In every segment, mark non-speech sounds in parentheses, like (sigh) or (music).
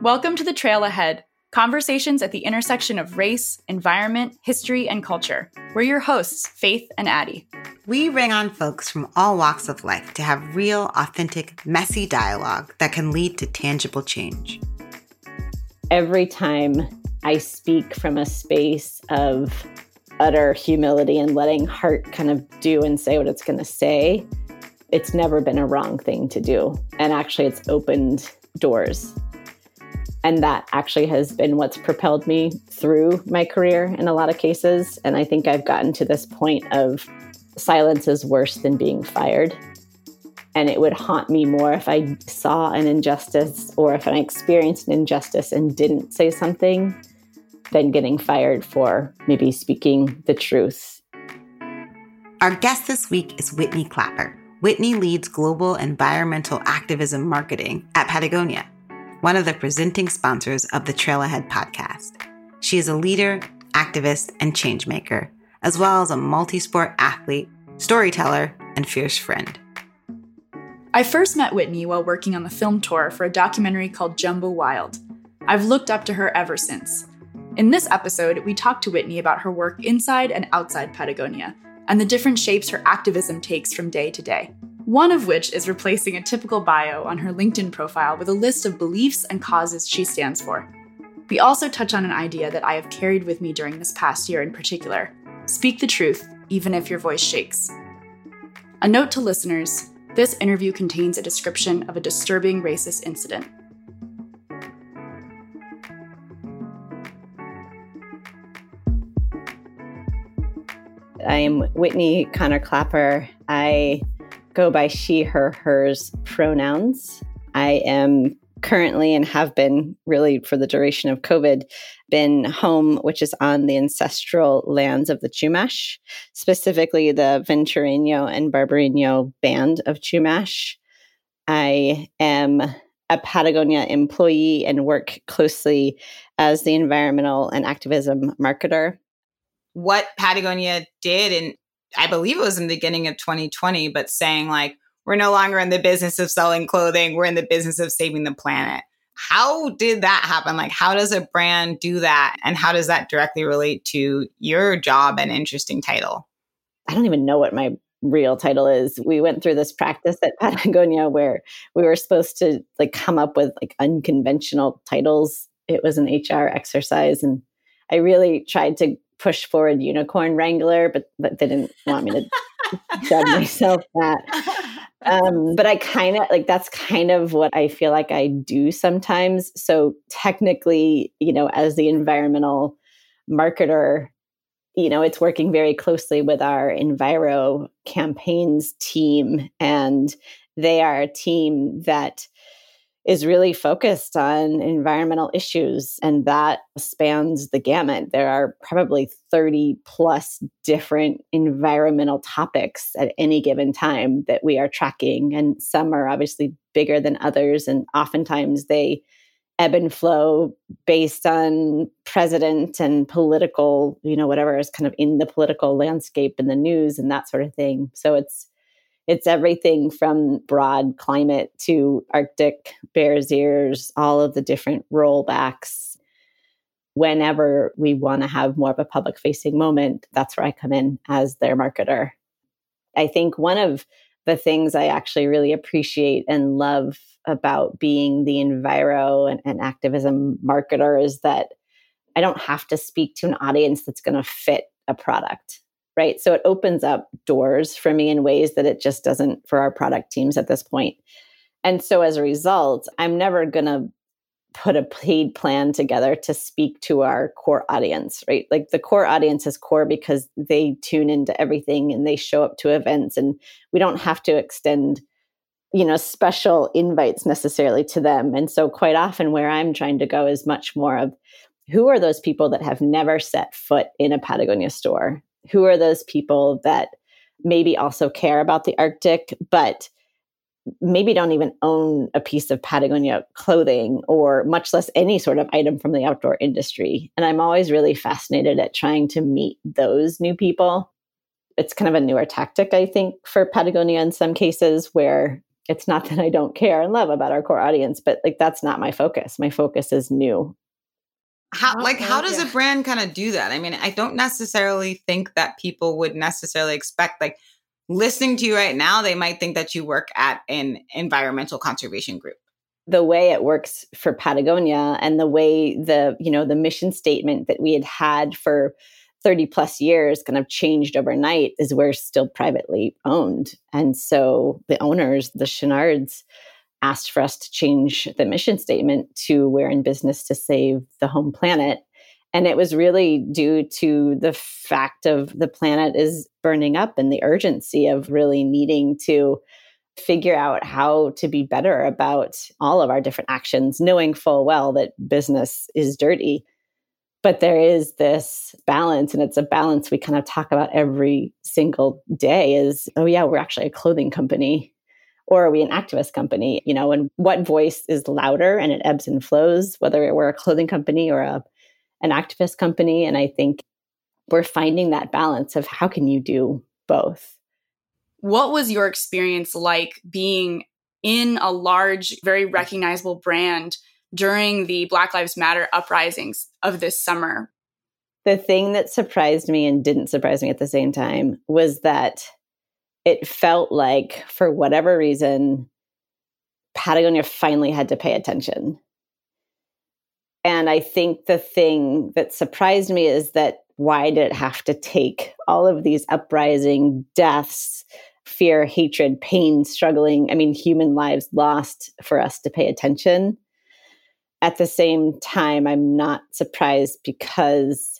Welcome to the Trail Ahead conversations at the intersection of race, environment, history, and culture. We're your hosts, Faith and Addie. We bring on folks from all walks of life to have real, authentic, messy dialogue that can lead to tangible change. Every time I speak from a space of utter humility and letting heart kind of do and say what it's going to say, it's never been a wrong thing to do. And actually, it's opened doors and that actually has been what's propelled me through my career in a lot of cases. And I think I've gotten to this point of silence is worse than being fired. And it would haunt me more if I saw an injustice or if I experienced an injustice and didn't say something than getting fired for maybe speaking the truth. Our guest this week is Whitney Clapper. Whitney leads global environmental activism marketing at Patagonia one of the presenting sponsors of the Trail Ahead podcast. She is a leader, activist, and changemaker, as well as a multi sport athlete, storyteller, and fierce friend. I first met Whitney while working on the film tour for a documentary called Jumbo Wild. I've looked up to her ever since. In this episode, we talked to Whitney about her work inside and outside Patagonia and the different shapes her activism takes from day to day one of which is replacing a typical bio on her LinkedIn profile with a list of beliefs and causes she stands for. We also touch on an idea that I have carried with me during this past year in particular speak the truth, even if your voice shakes. A note to listeners this interview contains a description of a disturbing racist incident. I am Whitney Connor Clapper. I go by she, her, hers pronouns. I am currently and have been really for the duration of COVID been home, which is on the ancestral lands of the Chumash, specifically the Ventureño and Barbareño band of Chumash. I am a Patagonia employee and work closely as the environmental and activism marketer. What Patagonia did and I believe it was in the beginning of 2020, but saying like, we're no longer in the business of selling clothing, we're in the business of saving the planet. How did that happen? Like, how does a brand do that? And how does that directly relate to your job and interesting title? I don't even know what my real title is. We went through this practice at (laughs) Patagonia where we were supposed to like come up with like unconventional titles. It was an HR exercise and I really tried to push forward unicorn wrangler, but but they didn't want me to dub (laughs) myself that. Um, but I kind of like that's kind of what I feel like I do sometimes. So technically, you know, as the environmental marketer, you know, it's working very closely with our Enviro campaigns team, and they are a team that is really focused on environmental issues, and that spans the gamut. There are probably 30 plus different environmental topics at any given time that we are tracking, and some are obviously bigger than others, and oftentimes they ebb and flow based on president and political, you know, whatever is kind of in the political landscape and the news and that sort of thing. So it's it's everything from broad climate to Arctic Bears Ears, all of the different rollbacks. Whenever we want to have more of a public facing moment, that's where I come in as their marketer. I think one of the things I actually really appreciate and love about being the enviro and, and activism marketer is that I don't have to speak to an audience that's going to fit a product right? So it opens up doors for me in ways that it just doesn't for our product teams at this point. And so as a result, I'm never going to put a paid plan together to speak to our core audience, right? Like the core audience is core because they tune into everything and they show up to events and we don't have to extend you know special invites necessarily to them. And so quite often where I'm trying to go is much more of who are those people that have never set foot in a Patagonia store who are those people that maybe also care about the Arctic, but maybe don't even own a piece of Patagonia clothing or much less any sort of item from the outdoor industry. And I'm always really fascinated at trying to meet those new people. It's kind of a newer tactic, I think, for Patagonia in some cases where it's not (laughs) that I don't care and love about our core audience, but like that's not my focus. My focus is new. How oh, like how does yeah. a brand kind of do that? I mean, I don't necessarily think that people would necessarily expect like listening to you right now, they might think that you work at an environmental conservation group the way it works for Patagonia and the way the you know the mission statement that we had had for 30 plus years kind of changed overnight is we're still privately owned. And so the owners, the Chouinards, asked for us to change the mission statement to we're in business to save the home planet. And it was really due to the fact of the planet is burning up and the urgency of really needing to figure out how to be better about all of our different actions, knowing full well that business is dirty but there is this balance and it's a balance we kind of talk about every single day is oh yeah we're actually a clothing company or are we an activist company? You know and what voice is louder and it ebbs and flows whether we're a clothing company or a an activist company? And i think we're finding that balance of how can you do both? What was your experience like being in a large very recognizable brand during the Black Lives Matter uprisings of this summer. The thing that surprised me and didn't surprise me at the same time was that it felt like, for whatever reason, Patagonia finally had to pay attention. And I think the thing that surprised me is that why did it have to take all of these uprising deaths, fear, hatred, pain, struggling, I mean, human lives lost for us to pay attention? at the same time, I'm not surprised because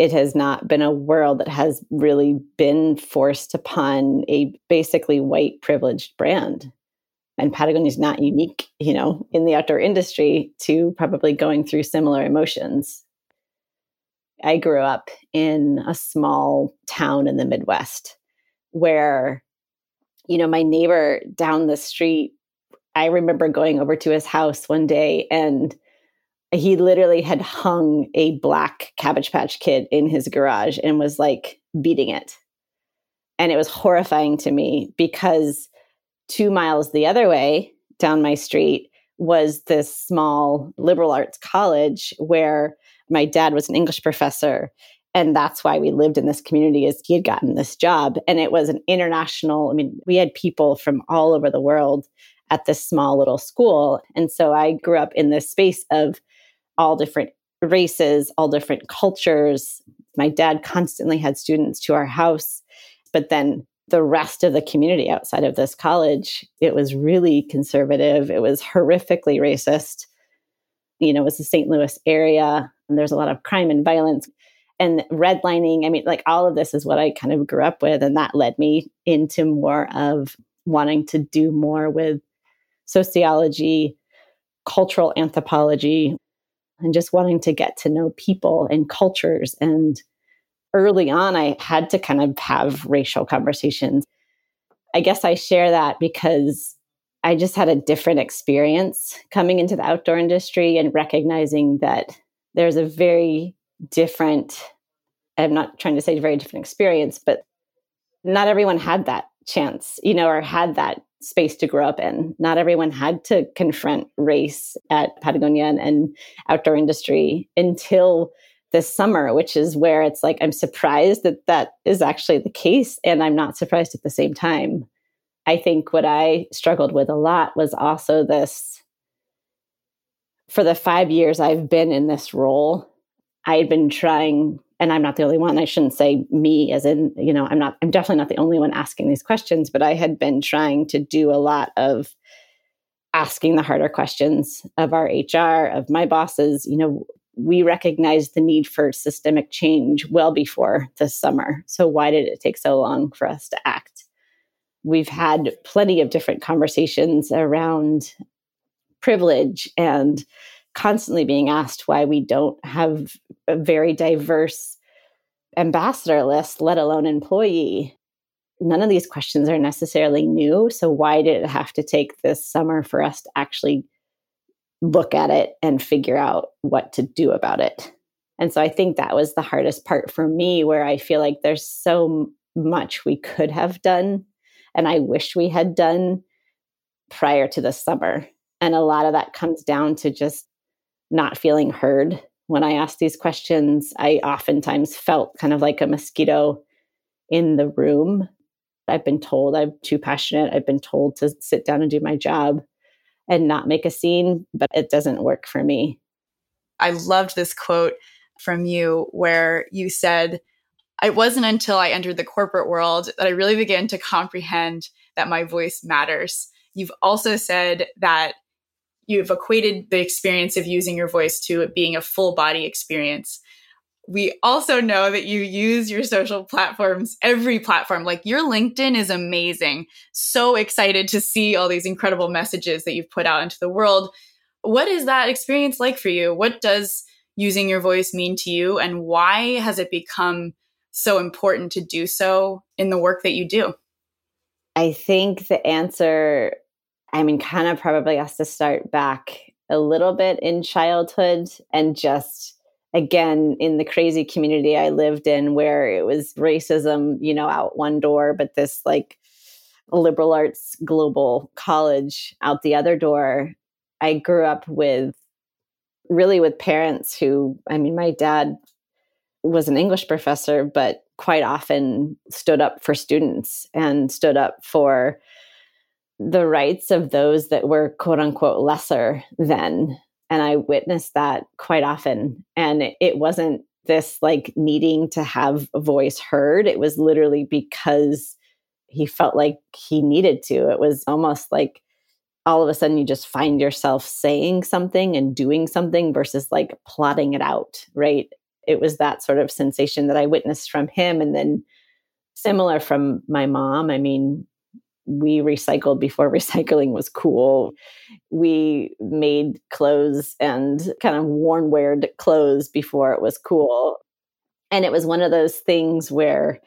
it has not been a world that has really been forced upon a basically white privileged brand. And Patagonia is not unique, you know, in the outdoor industry to probably going through similar emotions. I grew up in a small town in the Midwest where, you know, my neighbor down the street I remember going over to his house one day and he literally had hung a black Cabbage Patch Kid in his garage and was like beating it. And it was horrifying to me because two miles the other way down my street was this small liberal arts college where my dad was an English professor. And that's why we lived in this community is he had gotten this job. And it was an international, I mean, we had people from all over the world at this small little school. And so I grew up in this space of all different races, all different cultures. My dad constantly had students to our house, but then the rest of the community outside of this college, it was really conservative. It was horrifically racist. You know, it was the St. Louis area, and there's a lot of crime and violence and redlining. I mean, like all of this is what I kind of grew up with, and that led me into more of wanting to do more with sociology, cultural anthropology, and just wanting to get to know people and cultures. And early on, I had to kind of have racial conversations. I guess I share that because I just had a different experience coming into the outdoor industry and recognizing that there's a very different, I'm not trying to say very different experience, but not everyone had that chance, you know, or had that space to grow up in. Not everyone had to confront race at Patagonia and, and outdoor industry until this summer, which is where it's like, I'm surprised that that is actually the case. And I'm not surprised at the same time. I think what I struggled with a lot was also this for the five years I've been in this role, I had been trying and I'm not the only one. I shouldn't say me as in, you know, I'm not, I'm definitely not the only one asking these questions, but I had been trying to do a lot of asking the harder questions of our HR, of my bosses. You know, we recognized the need for systemic change well before this summer. So why did it take so long for us to act? We've had plenty of different conversations around privilege and constantly being asked why we don't have a very diverse ambassador list, let alone employee. None of these questions are necessarily new. So, why did it have to take this summer for us to actually look at it and figure out what to do about it? And so, I think that was the hardest part for me, where I feel like there's so much we could have done and I wish we had done prior to the summer. And a lot of that comes down to just not feeling heard. When I ask these questions, I oftentimes felt kind of like a mosquito in the room. I've been told I'm too passionate. I've been told to sit down and do my job and not make a scene, but it doesn't work for me. I loved this quote from you where you said, It wasn't until I entered the corporate world that I really began to comprehend that my voice matters. You've also said that you've equated the experience of using your voice to it being a full body experience. We also know that you use your social platforms, every platform. Like your LinkedIn is amazing. So excited to see all these incredible messages that you've put out into the world. What is that experience like for you? What does using your voice mean to you? And why has it become so important to do so in the work that you do? I think the answer I mean, kind of probably has to start back a little bit in childhood and just again in the crazy community I lived in where it was racism, you know, out one door, but this like liberal arts global college out the other door. I grew up with really with parents who, I mean, my dad was an English professor, but quite often stood up for students and stood up for the rights of those that were quote unquote lesser than. And I witnessed that quite often. And it wasn't this like needing to have a voice heard, it was literally because he felt like he needed to. It was almost like all of a sudden you just find yourself saying something and doing something versus like plotting it out, right? It was that sort of sensation that I witnessed from him. And then similar from my mom. I mean, we recycled before (laughs) recycling was cool. We made clothes and kind of worn wear clothes before it was cool. And it was one of those things where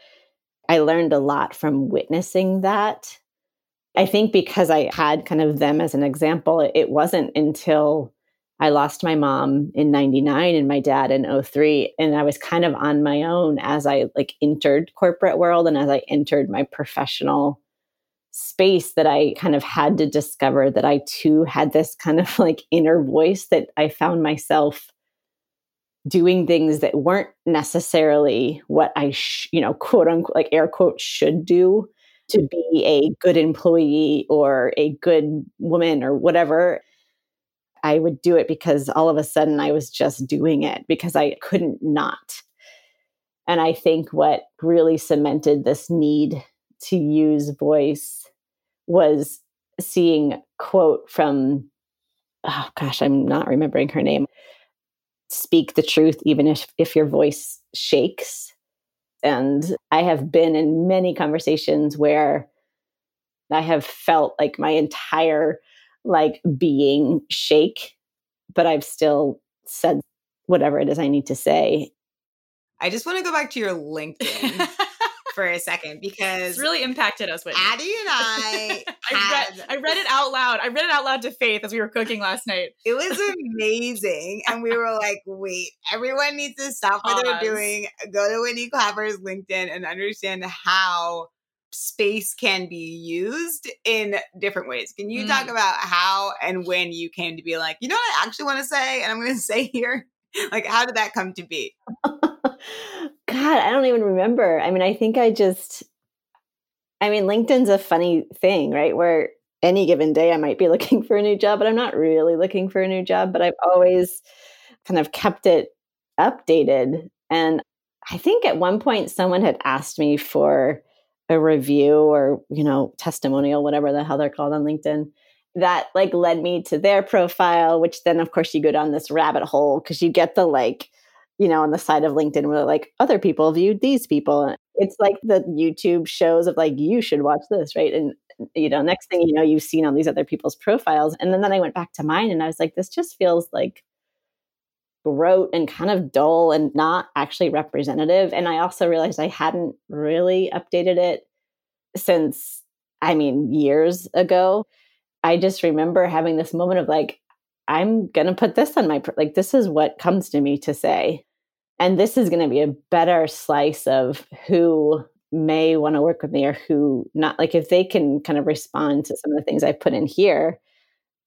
I learned a lot from witnessing that. I think because I had kind of them as an example, it wasn't until I lost my mom in 99 and my dad in 03 and I was kind of on my own as I like entered corporate world and as I entered my professional space that I kind of had to discover that I too had this kind of (laughs) like inner voice that I found myself doing things that weren't necessarily what I, sh- you know, quote unquote, like air quote, should do to be a good employee or a good woman or whatever. I would do it because all of a sudden I was just doing it because I couldn't not. And I think what really cemented this need to use voice was seeing quote from oh gosh i'm not remembering her name speak the truth even if if your voice shakes. And i have been in many conversations where i have felt like my entire like being shake but i've still said whatever it is i need to say. I just want to go back to your linkedin (laughs) for a second because it's really impacted us. Whitney. Addie and I, (laughs) I, read, I read it out loud. I read it out loud to Faith as we were cooking last night. (laughs) It was amazing, and we were like, "Wait, everyone needs to stop Pause. what they're doing. Go to Whitney Clapper's LinkedIn and understand how." space can be used in different ways. Can you mm. talk about how and when you came to be like, you know what I actually want to say and I'm going (laughs) to say here? Like, how did that come to be? (laughs) God, I don't even remember. I mean, I think I just, I mean, LinkedIn's a funny thing, right? Where any given day I might be (laughs) looking for a new job, but I'm not really looking for a new job, but I've always kind of kept it updated. And I think at one point someone had asked me for a review or, you know, testimonial, whatever the hell they're called on LinkedIn that like led me to their profile which then of course you go down this rabbit hole because you get the like you know, on the side of LinkedIn where like other people viewed these people. It's like the YouTube shows of like, you should watch this, right? And, you know, next thing you know, you've seen all these other people's profiles. And then, then I went back to mine and I was like, this just feels like rote and kind of dull and not actually representative. And I also realized I hadn't really updated it since, I mean, years ago. I just remember having this moment of like, I'm going to put this on my, like, this is what comes to me to say. And this is going to be a better slice of who may want to work with me or who not like if they can kind of respond to some of the things I put in here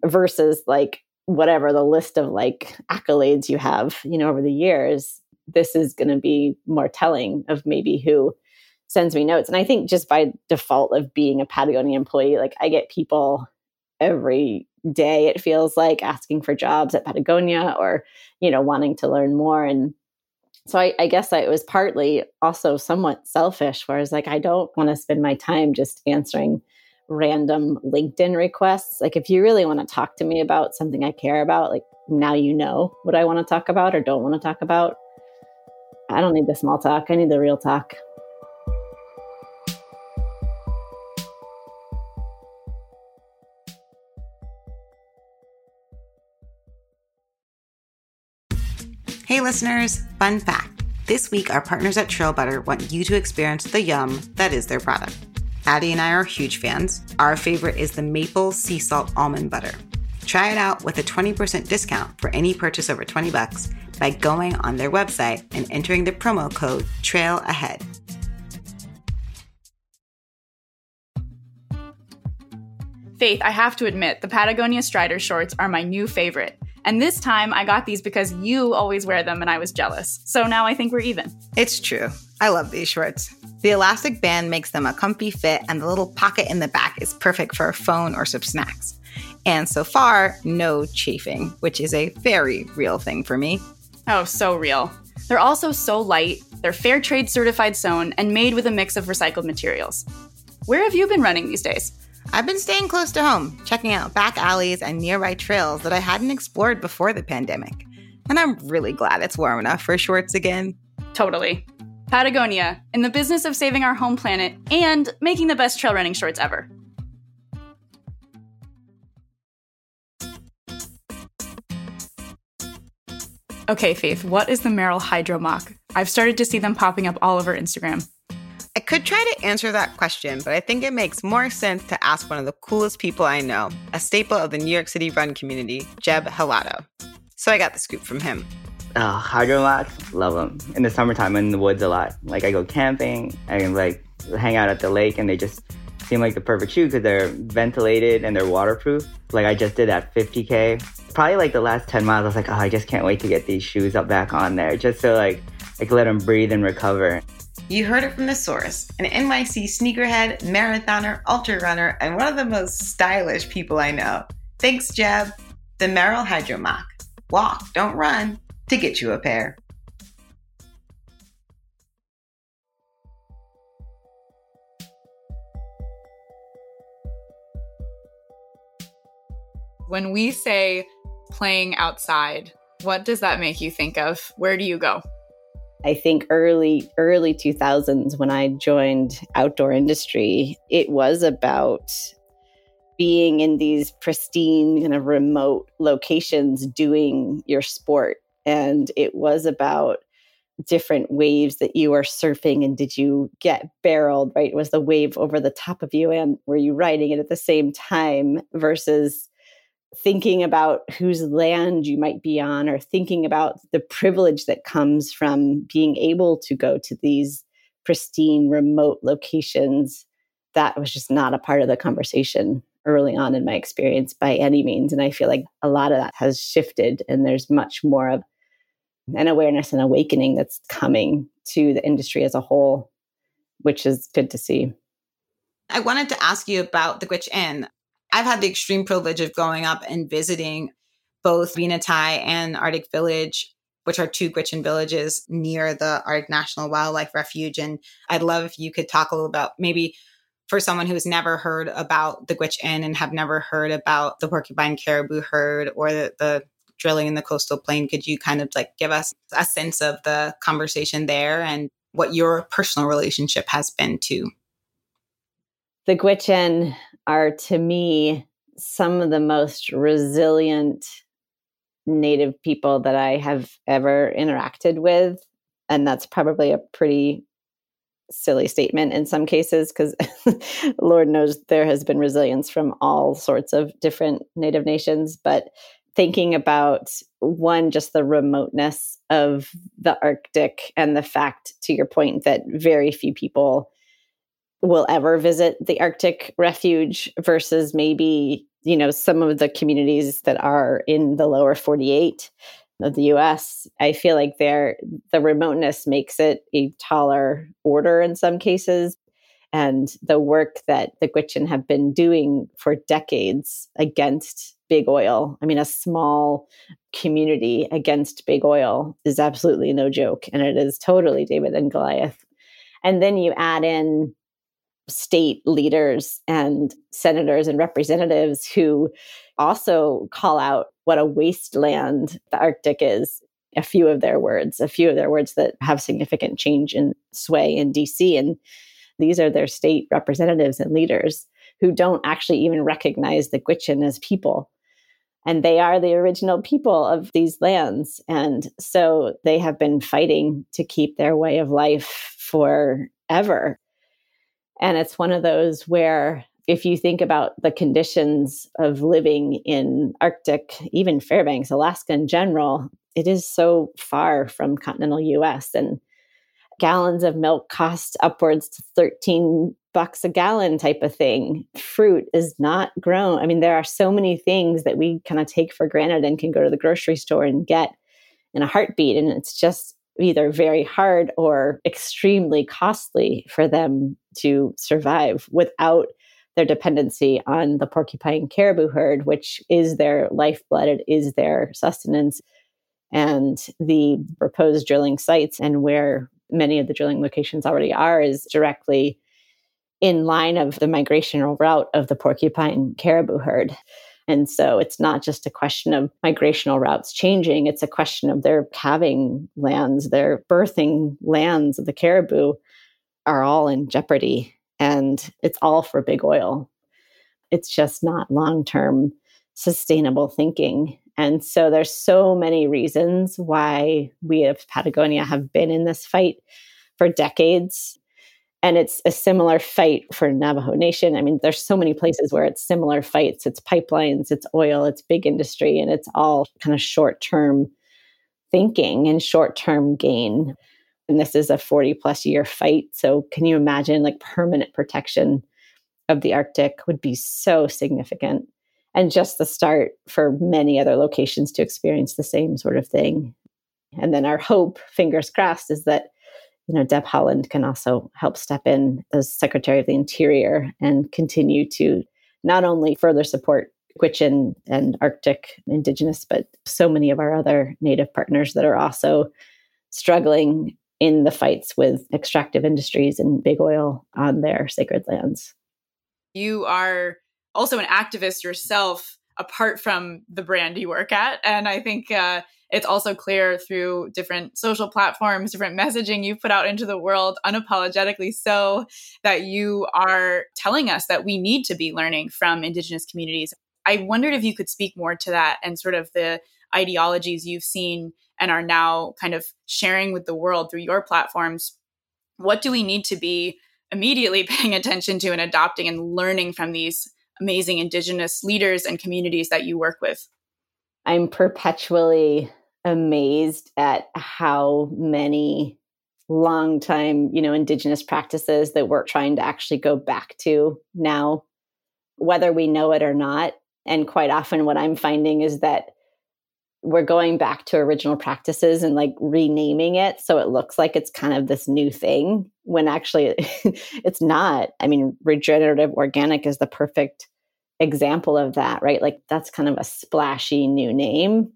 versus like whatever the list of like accolades you have, you know, over the years, this is going to be more telling of maybe who sends me notes. And I think just by default of being a Patagonia employee, like I get people every day, it feels like asking for jobs at Patagonia or, you know, wanting to learn more. And so I, I guess it was partly also somewhat selfish, whereas like I don't want to spend my time just answering random LinkedIn requests. Like if you really want to talk to me about something I care about, like now you know what I want to talk about or don't want to talk about. I don't need the small talk. I need the real talk. Listeners, fun fact. This week, our partners at Trail Butter want you to experience the yum that is their product. Addie and I are huge fans. Our favorite is the maple sea salt almond butter. Try it out with a 20% discount for any purchase over 20 bucks by going on their website and entering the promo code Trail Ahead. Faith, I have to admit, the Patagonia Strider shorts are my new favorite. And this time I got these because you always wear them and I was jealous. So now I think we're even. It's true. I love these shorts. The elastic band makes them a comfy fit, and the little pocket in the back is perfect for a phone or some snacks. And so far, no chafing, which is a very real thing for me. Oh, so real. They're also so light, they're fair trade certified sewn, and made with a mix of recycled materials. Where have you been running these days? I've been staying close to home, checking out back alleys and nearby trails that I hadn't explored before the pandemic. And I'm really glad it's warm enough for shorts again. Totally. Patagonia, in the business of saving our home planet and making the best trail running shorts ever. Okay, Faith, what is the Merrell Hydro Moc? I've started to see them popping up all over Instagram. Could try to answer that question, but I think it makes more sense to ask one of the coolest people I know, a staple of the New York City run community, Jeb Helado. So I got the scoop from him. Oh, hydro love them. In the summertime, I'm in the woods a lot. Like I go camping, I can like hang out at the lake, and they just seem like the perfect shoe because they're ventilated and they're waterproof. Like I just did that 50k. Probably like the last 10 miles, I was like, oh, I just can't wait to get these shoes up back on there, just so like I let them breathe and recover. You heard it from the source, an NYC sneakerhead, marathoner, ultra runner, and one of the most stylish people I know. Thanks, Jeb. The Merrell Hydro Moc. Walk, don't run to get you a pair. When we say playing outside, what does that make you think of? Where do you go? I think early early 2000s when I joined outdoor industry, it was about being in these pristine kind of remote locations doing your sport. And it was about different waves that you are surfing and did you get barreled right? Was the wave over the top of you and were you riding it at the same time versus thinking about whose land you might be on or thinking about the privilege that comes from being able to go to these pristine remote locations that was just not a part of the conversation early on in my experience by any means and i feel like a lot of that has shifted and there's much more of an awareness and awakening that's coming to the industry as a whole, which is good to see. I wanted to ask you about the Gwich'in. I've had the extreme privilege of going up and visiting both Venetie and Arctic Village, which are two Gwich'in villages near the Arctic National Wildlife Refuge. And I'd love if you could talk a little about maybe for someone who's never heard about the Gwich'in and have never heard about the porcupine caribou herd or the, the drilling in the coastal plain. Could you kind of like give us a sense of the conversation there and what your personal relationship has been to? The Gwich'in are to me some of the most resilient native people that I have ever interacted with. And that's probably a pretty silly statement in some cases because (laughs) Lord knows there has been resilience from all sorts of different native nations. But thinking about one, just the remoteness of the Arctic and the fact, to your point, that very few people will ever visit the Arctic refuge versus maybe, you know, some of the communities that are in the lower 48 of the US. I feel like there the remoteness makes it a taller order in some cases. And the work that the Gwich'in have been doing for decades against big oil. I mean, a small community against big oil is absolutely no joke. And it is totally David and Goliath. And then you add in state leaders and senators and representatives who also call out what a wasteland the Arctic is. A few of their words, a few of their words that have significant change in sway in DC. And these are their state representatives and leaders who don't actually even recognize the Gwich'in as people. And they are the original people of these lands. And so they have been fighting to keep their way of life forever. And it's one of those where if you think about the conditions of living in Arctic, even Fairbanks, Alaska in general, it is so far from continental US. And gallons of milk cost upwards to 13 bucks a gallon type of thing. Fruit is not grown. I mean, there are so many things that we kind of take for granted and can go to the grocery store and get in a heartbeat. And it's just either very hard or extremely costly for them to survive without their dependency on the porcupine caribou herd, which is their lifeblood, it is their sustenance. And the proposed drilling sites and where many of the drilling locations already are is directly in line of the migrational route of the porcupine caribou herd. And so it's not just a question of migrational routes changing, it's a question of their calving lands, their birthing lands of the caribou are all in jeopardy. And it's all for big oil. It's just not long term sustainable thinking. And so there's so many reasons why we of Patagonia have been in this fight for decades and it's a similar fight for Navajo Nation. I mean, there's so many places where it's similar fights. It's pipelines, it's oil, it's big industry, and it's all kind of short term thinking and short term gain. And this is a 40 plus year fight. So, can you imagine like permanent protection of the Arctic would be so significant? And just the start for many other locations to experience the same sort of thing. And then our hope, fingers crossed, is that you know, Deb Haaland can also help step in as Secretary of the Interior and continue to not only further support Gwich'in and Arctic Indigenous, but so many of our other Native partners that are also struggling in the fights with extractive industries and big oil on their sacred lands. You are also an activist yourself, apart from the brand you work at. And I think uh, it's also clear through different social platforms, different messaging you've put out into the world, unapologetically so, that you are telling us that we need to be learning from Indigenous communities. I wondered if you could speak more to that and sort of the ideologies you've seen and are now kind of sharing with the world through your platforms. What do we need to be immediately (laughs) paying attention to and adopting and learning from these amazing Indigenous leaders and communities that you work with? I'm perpetually amazed at how many long time, you know, indigenous practices that we're trying to actually go back to now, whether we know it or not. And quite often what I'm finding is that we're going back to original practices and like renaming it so it looks like it's kind of this new thing when actually (laughs) it's not. I mean, regenerative organic is the perfect example of that, right? Like that's kind of a splashy new name.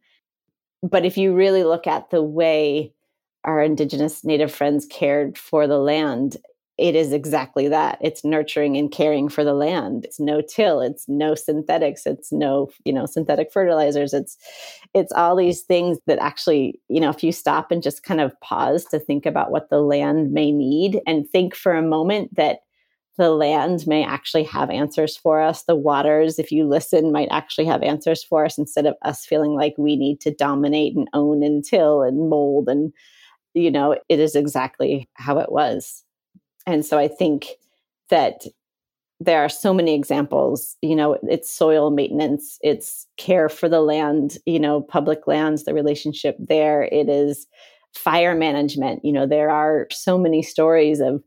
But if you really look at the way our Indigenous Native friends cared for the land, it is exactly that. It's nurturing and caring for the land. It's no till, it's no synthetics, it's no, you know, synthetic fertilizers. It's it's all these things that actually, you know, if you stop and just kind of pause to think about what the land may need and think for a moment that the land may actually have answers for us. The waters, if you listen, might actually have answers for us instead of us feeling like we need to dominate and own and till and mold. And, you know, it is exactly how it was. And so I think that there are so many examples you know it's soil maintenance it's care for the land you know public lands the relationship there it is fire management you know there are so many stories of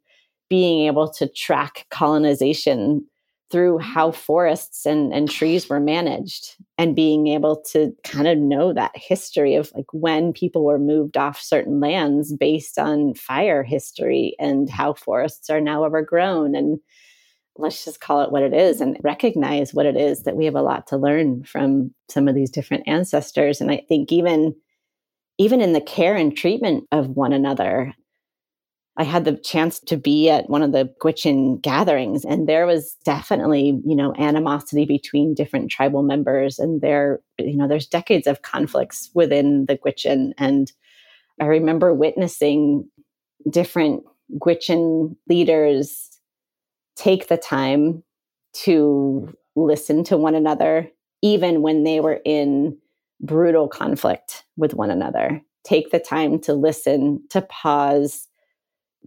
being able to track colonization through mm-hmm. how forests and, and trees were managed and being able to kind of know that history of like when people were moved off certain lands based on fire history and how forests are now overgrown and let's just call it what it is and recognize what it is that we have a lot to learn from some of these different ancestors. And i think even even in the care and treatment of one another I had the chance to be at one of the Gwich'in gatherings, and there was definitely, you know, animosity between different tribal members. And there, you know, there's decades of conflicts within the Gwich'in. And I remember witnessing different Gwich'in leaders take the time to listen to one another, even when they were in brutal conflict with one another. Take the time to listen, to pause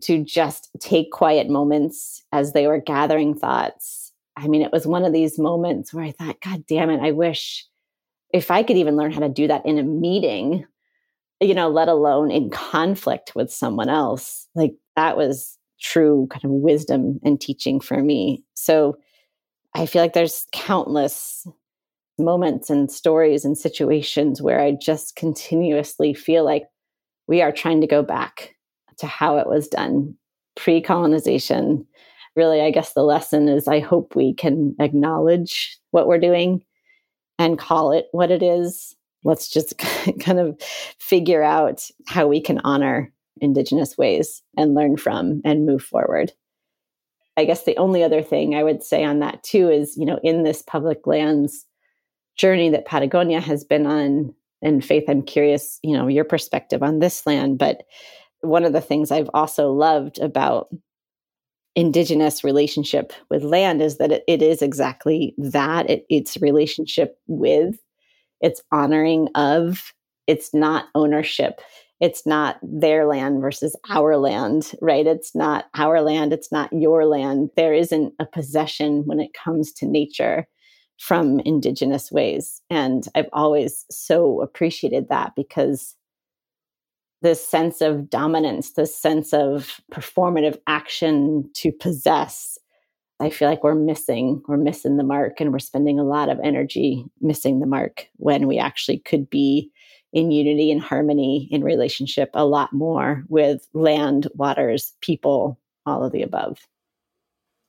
to just take quiet moments as they were gathering thoughts. I mean, it was one of these moments where I thought, God damn it, I wish if I could even learn how to do that in a meeting, you know, let alone in conflict with someone else. Like that was true kind of wisdom and teaching for me. So I feel like there's countless moments and stories and situations where I just continuously feel like we are trying to go back to how it was done pre colonization. Really, I guess the lesson is I hope we can acknowledge what we're doing and call it what it is. Let's just (laughs) kind of figure out how we can honor Indigenous ways and learn from and move forward. I guess the only other thing I would say on that too is, you know, in this public lands journey that Patagonia has been on, and Faith, I'm curious, you know, your perspective on this land, but one of the things I've also loved about indigenous relationship with land is that it, it is exactly that. It, it's relationship with it's honoring of it's not ownership. It's not their land versus our land right? It's not our land it's not your land. There isn't a possession when it comes to nature from indigenous ways. And i've always so appreciated that because this sense of dominance, this sense of performative action to possess. I feel like we're missing, we're missing the mark, and we're spending a lot of energy missing the mark when we actually could be in unity and harmony in relationship a lot more with land, waters, people, all of the above.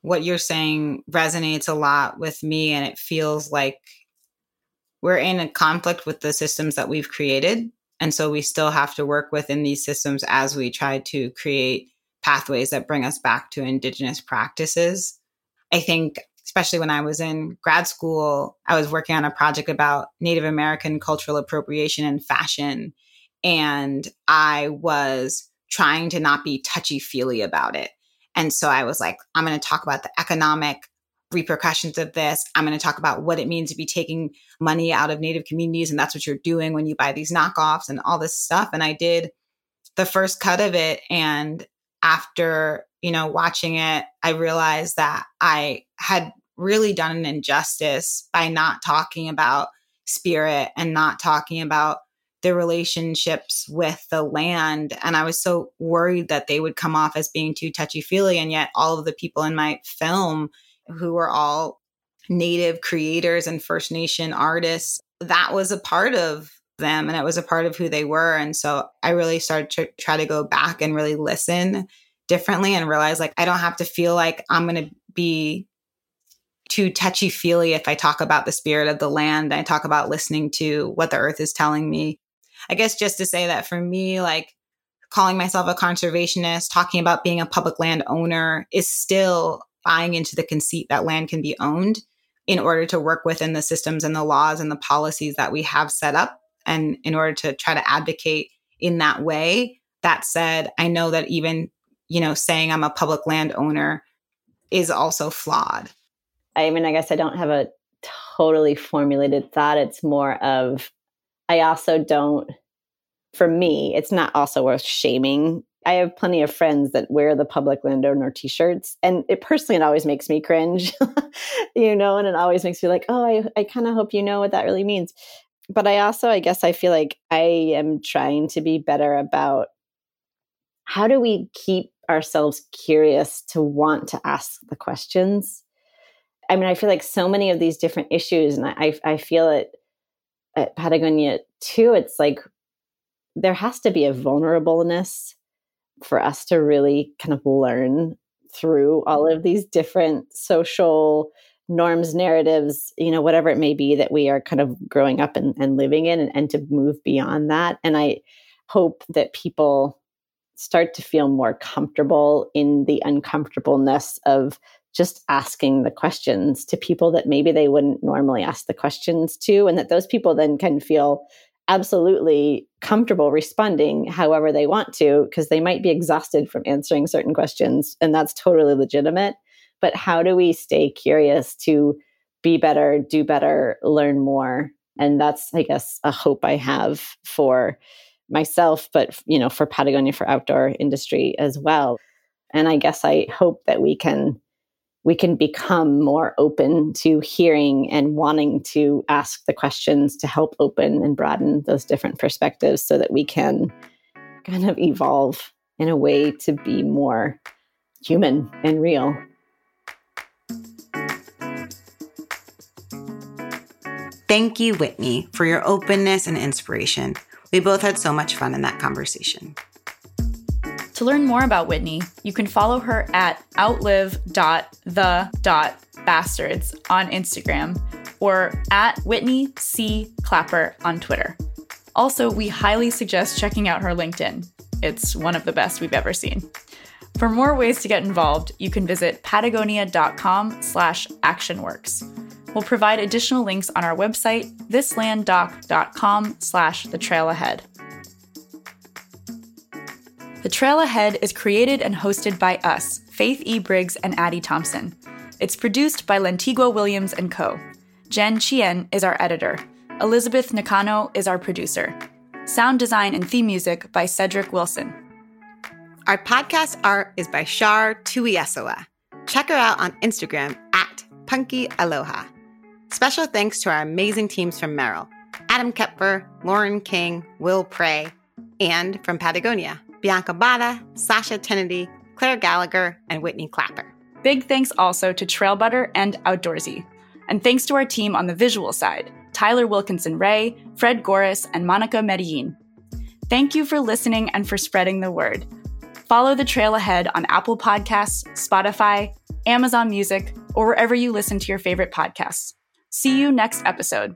What you're saying resonates a lot with me, and it feels like we're in a conflict with the systems that we've created and so we still have to work within these systems as we try to create pathways that bring us back to indigenous practices. I think, especially when I was in grad school, I was working on a project about Native American cultural appropriation and fashion. And I was trying to not be touchy feely about it. And so I was like, I'm going to talk about the economic repercussions of this. I'm going to talk about what it means to be taking money out of Native communities. And that's what you're doing when you buy these knockoffs and all this stuff. And I did the first cut of it. And after, you know, watching it, I realized that I had really done an injustice by not talking about spirit and not talking about the relationships with the land. And I was so worried that they would come off as being too touchy feely. And yet, all of the people in my film who were all native creators and First Nation artists. That was a part of them and it was a part of who they were. And so I really started to try to go back and really listen differently and realize like I don't have to feel like I'm going to be too touchy feely if I talk about the spirit of the land. I talk about listening to what the earth is telling me. I guess just to say that for me, like calling myself a conservationist, talking about being a public land owner is still buying into the conceit that land can be owned in order to work within the systems and the laws and the policies that we have set up and in order to try to advocate in that way. That said i know that even you know saying i'm a public land owner is also flawed. I mean i guess i don't have a totally formulated thought. It's more of i also don't for me it's not also worth shaming I have plenty of friends that wear the public landowner t-shirts and it personally it always makes me cringe, (laughs) you know, and it always makes me like, oh, I, I kind of hope you know what that really means. But I also, I guess I feel like I am trying to be better about how do we keep ourselves curious to want to ask the questions. I mean, I feel like so many of these different issues, and I, I feel it at Patagonia too. It's like there has to be a vulnerableness for us to really kind of learn through all mm-hmm. of these different social norms, narratives, you know, whatever it may be that we are kind of growing up and, and living in, and, and to move beyond that. And I hope that people start to feel more comfortable in the uncomfortableness of just asking the questions to people that maybe they wouldn't normally ask the questions to, and that those people then can feel absolutely comfortable responding however they want to, because they might be exhausted from answering certain questions, and that's totally legitimate. But how do we stay curious to be better, do better, learn more? And that's, I guess, a hope I have for myself, but you know, for Patagonia for outdoor industry as well. And I guess I hope that we can we can become more open to hearing and wanting to ask the questions to help open and broaden those different perspectives so that we can kind of evolve in a way to be more human and real. Thank you, Whitney, for your openness and inspiration. We both had so much fun in that conversation. To learn more about Whitney, you can follow her at outlive.the.bastards on Instagram or at Whitney C. Clapper on Twitter. Also, we highly suggest checking out her LinkedIn. It's one of the best we've ever seen. For more ways to get involved, you can visit patagonia.com slash actionworks. We'll provide additional links on our website, thislanddoc.com slash the trail ahead. The Trail Ahead is created and hosted by us, Faith E. Briggs and Addie Thompson. It's produced by Lantigua Williams and Co. Jen Chien is our editor. Elizabeth Nakano is our producer. Sound design and theme music by Cedric Wilson. Our podcast art is by Shar Tuiasoa. Check her out on Instagram at Punky Aloha. Special thanks to our amazing teams from Merrell, Adam Kepfer, Lauren King, Will Prey, and from Patagonia, Bianca Bada, Sasha Tennedy, Claire Gallagher, and Whitney Clapper. Big thanks also to Trail Butter and Outdoorsy. And thanks to our team on the visual side Tyler Wilkinson Ray, Fred Goris, and Monica Medellin. Thank you for listening and for spreading the word. Follow the trail ahead on Apple Podcasts, Spotify, Amazon Music, or wherever you listen to your favorite podcasts. See you next episode.